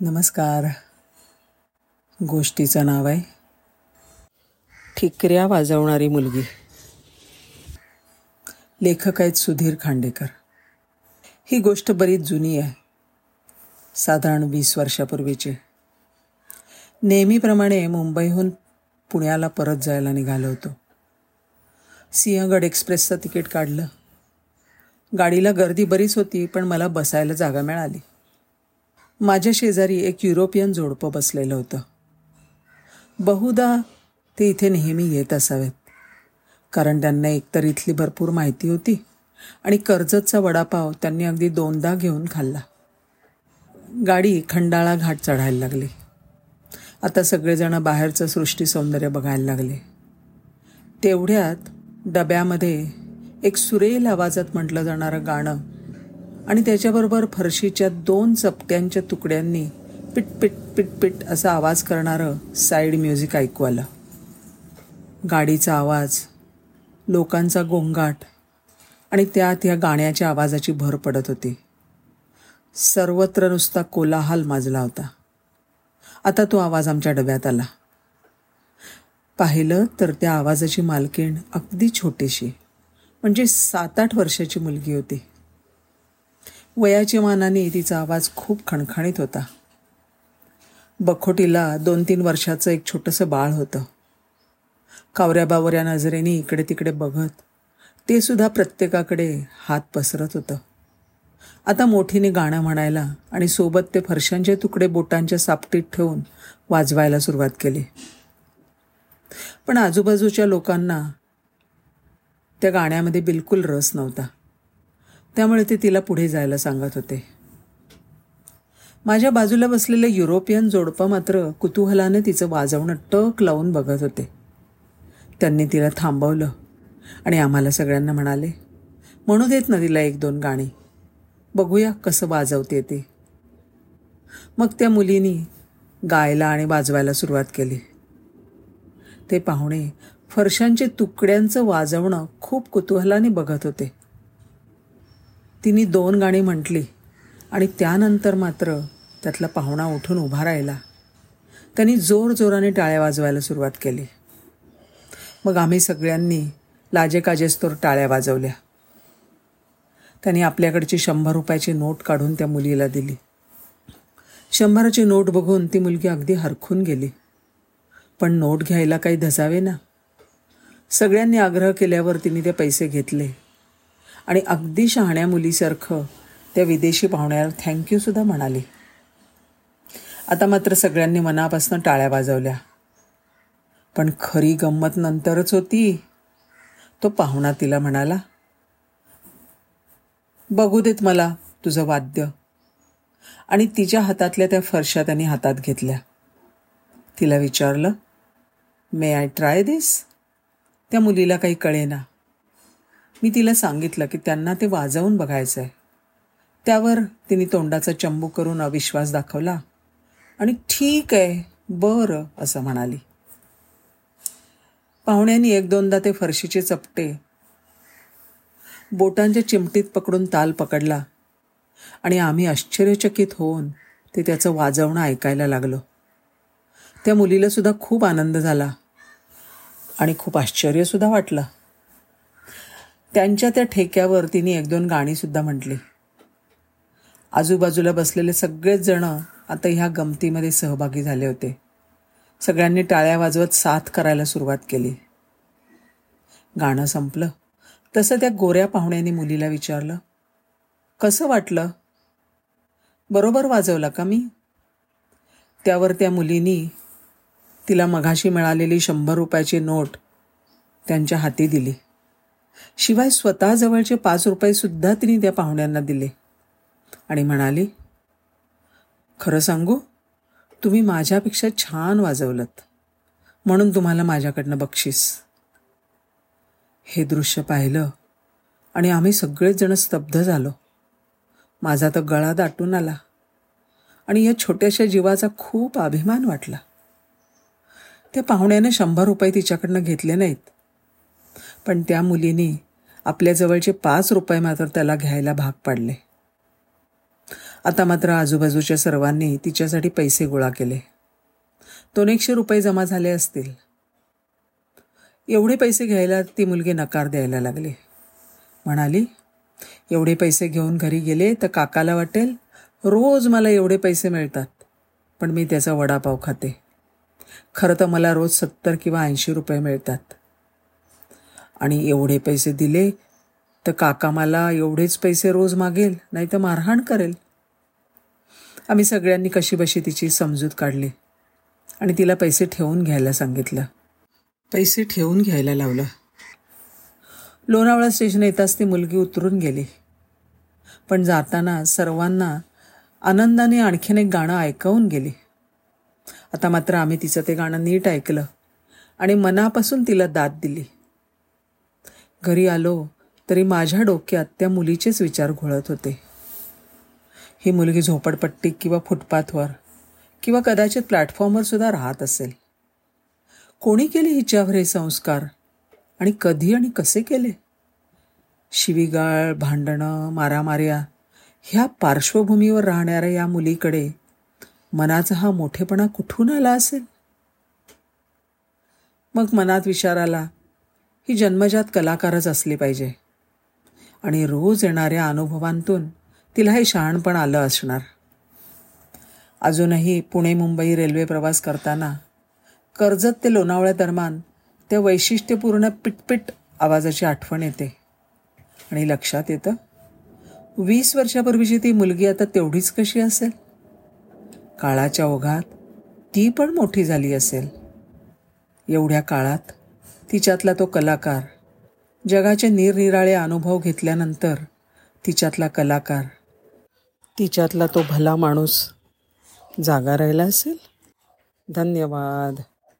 नमस्कार. गोष्टीचं नाव आहे ठिकऱ्या वाजवणारी मुलगी. लेखक आहेत सुधीर खांडेकर. ही गोष्ट बरीच जुनी आहे साधारण वीस वर्षापूर्वीची. नेहमीप्रमाणे मुंबईहून पुण्याला परत जायला निघालो होतो. सिंहगड एक्सप्रेसचं तिकीट काढलं. गाडीला गर्दी बरीच होती पण मला बसायला जागा मिळाली. माझ्या शेजारी एक युरोपियन जोडपं बसलेलं होतं. बहुधा ते इथे नेहमी येत असावेत. कारण त्यांना एकतर इथली भरपूर माहिती होती आणि कर्जतचा वडापाव त्यांनी अगदी दोनदा घेऊन खाल्ला. गाडी खंडाळा घाट चढायला लागली. आता सगळेजण बाहेरचं सृष्टी सौंदर्य बघायला लागले. तेवढ्यात डब्यामध्ये एक सुरेल आवाजात म्हटलं जाणारं गाणं आणि त्याच्याबरोबर फरशीच्या दोन चपट्यांच्या तुकड्यांनी पिट पिट पिट पिट असा आवाज करणारं साईड म्युझिक ऐकू आलं गाडीचा आवाज लोकांचा गोंगाट आणि त्यात या गाण्याच्या आवाजाची भर पडत होती. सर्वत्र नुसता कोलाहल माजला होता. आता तो आवाज आमच्या डब्यात आला. पाहिलं तर त्या आवाजाची मालकीण अगदी छोटीशी म्हणजे सात आठ वर्षाची मुलगी होती. वयाच्या मानाने तिचा आवाज खूप खणखणीत होता. बखोटीला दोन तीन वर्षाचं एक छोटंसं बाळ होतं. कावऱ्या बावऱ्या नजरेने इकडे तिकडे बघत ते सुद्धा प्रत्येकाकडे हात पसरत होतं. आता मोठीने गाणं म्हणायला आणि सोबत ते फरशांचे तुकडे बोटांच्या सापटीत ठेवून वाजवायला सुरुवात केली. पण आजूबाजूच्या लोकांना त्या गाण्यामध्ये बिलकुल रस नव्हता. त्यामुळे ते तिला पुढे जायला सांगत होते. माझ्या बाजूला बसलेलं युरोपियन जोडपं मात्र कुतूहलाने तिचं वाजवणं टक लावून बघत होते. त्यांनी तिला थांबवलं आणि आम्हाला सगळ्यांना म्हणाले म्हणू देत ना तिला एक दोन गाणी. बघूया कसं वाजवते ते. मग त्या मुलीनी गायला आणि वाजवायला सुरुवात केली. ते पाहुणे फरशांचे तुकड्यांचं वाजवणं खूप कुतूहलाने बघत होते. तिने दोन गाणी म्हटली आणि त्यानंतर मात्र त्यातला पाहुणा उठून उभा राहिला. त्यांनी जोर जोराने टाळ्या वाजवायला सुरुवात केली. मग आम्ही सगळ्यांनी लाजेकाजेस्तोर टाळ्या वाजवल्या. त्यांनी आपल्याकडची शंभर रुपयाची नोट काढून त्या मुलीला दिली. शंभराची नोट बघून ती मुलगी अगदी हरखून गेली. पण नोट घ्यायला काही धसावे ना. सगळ्यांनी आग्रह केल्यावर तिने ते पैसे घेतले. आणि अगदी शहाण्या मुलीसारखं त्या विदेशी पाहुण्याला थँक्यूसुद्धा म्हणाली. आता मात्र सगळ्यांनी मनापासून टाळ्या वाजवल्या. पण खरी गंमत नंतरच होती. तो पाहुणा तिला म्हणाला बघू देत मला तुझं वाद्य. आणि तिच्या हातातल्या त्या फरशा त्यांनी हातात घेतल्या. तिला विचारलं मे आय ट्राय दिस त्या मुलीला काही कळेना. मी तिला सांगितलं की त्यांना ते वाजवून बघायचं आहे त्यावर तिने तोंडाचा चंबू करून अविश्वास दाखवला आणि ठीक आहे बरं असं म्हणाली. पाहुण्यांनी एक दोनदा ते फरशीचे चपटे बोटांच्या चिमटीत पकडून ताल पकडला आणि आम्ही आश्चर्यचकित होऊन ते त्याचं वाजवणं ऐकायला लागलो. त्या मुलीला सुद्धा खूप आनंद झाला आणि खूप आश्चर्यसुद्धा वाटलं. त्यांच्या त्या ठेक्यावर तिने एक दोन गाणीसुद्धा म्हटली. आजूबाजूला बसलेले सगळेच जण आता ह्या गमतीमध्ये सहभागी झाले होते. सगळ्यांनी टाळ्या वाजवत साथ करायला सुरुवात केली. गाणं संपलं. तसं त्या गोऱ्या पाहुण्याने मुलीला विचारलं कसं वाटलं? बरोबर वाजवला का मी? त्यावर त्या मुलीनी तिला मघाशी मिळालेली शंभर रुपयाची नोट त्यांच्या हाती दिली. शिवाय स्वतःजवळचे पाच रुपये सुद्धा तिने त्या पाहुण्यांना दिले. आणि म्हणाली खरं सांगू तुम्ही माझ्यापेक्षा छान वाजवलत. म्हणून तुम्हाला माझ्याकडनं बक्षीस. हे दृश्य पाहिलं आणि आम्ही सगळेच जण स्तब्ध झालो. माझा तर गळा दाटून आला आणि या छोट्याशा जीवाचा खूप अभिमान वाटला. त्या पाहुण्याने शंभर रुपये तिच्याकडनं घेतले नाहीत. पण त्या मुलीने आपल्याजवळचे पाच रुपये मात्र त्याला घ्यायला भाग पाडले. आता मात्र आजूबाजूच्या सर्वांनी तिच्यासाठी पैसे गोळा केले. दोन एकशे रुपये जमा झाले असतील. एवढे पैसे घ्यायला ती मुलगी नकार द्यायला लागली. म्हणाली एवढे पैसे घेऊन घरी गेले तर काकाला वाटेल. रोज मला एवढे पैसे मिळतात पण मी त्याचा वडापाव खाते. खरं तर मला रोज सत्तर किंवा ऐंशी रुपये मिळतात. आणि एवढे पैसे दिले तर काका मला एवढेच पैसे रोज मागेल नाही तर मारहाण करेल. आम्ही सगळ्यांनी कशी बशी तिची समजूत काढली आणि तिला पैसे ठेवून घ्यायला सांगितलं. पैसे ठेवून घ्यायला लावलं. लोणावळा स्टेशन येताच ती मुलगी उतरून गेली. पण जाताना सर्वांना आनंदाने आणखीन एक गाणं ऐकवून गेली. आता मात्र आम्ही तिचं ते गाणं नीट ऐकलं आणि मनापासून तिला दाद दिली. घरी आलो तरी माझ्या डोक्यात त्या मुलीचेच विचार घोळत होते. ही मुलगी झोपडपट्टी किंवा फुटपाथवर किंवा कदाचित प्लॅटफॉर्मवर सुद्धा राहत असेल. कोणी केले हिच्यावर हे संस्कार? आणि कधी आणि कसे केले? शिवीगाळ भांडणं मारामाऱ्या ह्या पार्श्वभूमीवर राहणाऱ्या या मुलीकडे मनाचा हा मोठेपणा कुठून आला असेल? मग मनात विचार आला ही जन्मजात कलाकारच असली पाहिजे. आणि रोज येणाऱ्या अनुभवांतून तिला हे शहाणपण आलं असणार. अजूनही पुणे मुंबई रेल्वे प्रवास करताना कर्जत ते लोणावळ्या दरम्यान त्या वैशिष्ट्यपूर्ण पिटपिट आवाजाची आठवण येते. आणि लक्षात येतं वीस वर्षापूर्वीची ती मुलगी आता तेवढीच कशी असेल? काळाच्या ओघात ती पण मोठी झाली असेल. एवढ्या काळात तिच्यातला तो कलाकार. जगाचे निरनिराळे अनुभव घेतल्यानंतर तिच्यातला कलाकार. तिच्यातला तो भला माणूस जागा राहिला असेल? धन्यवाद.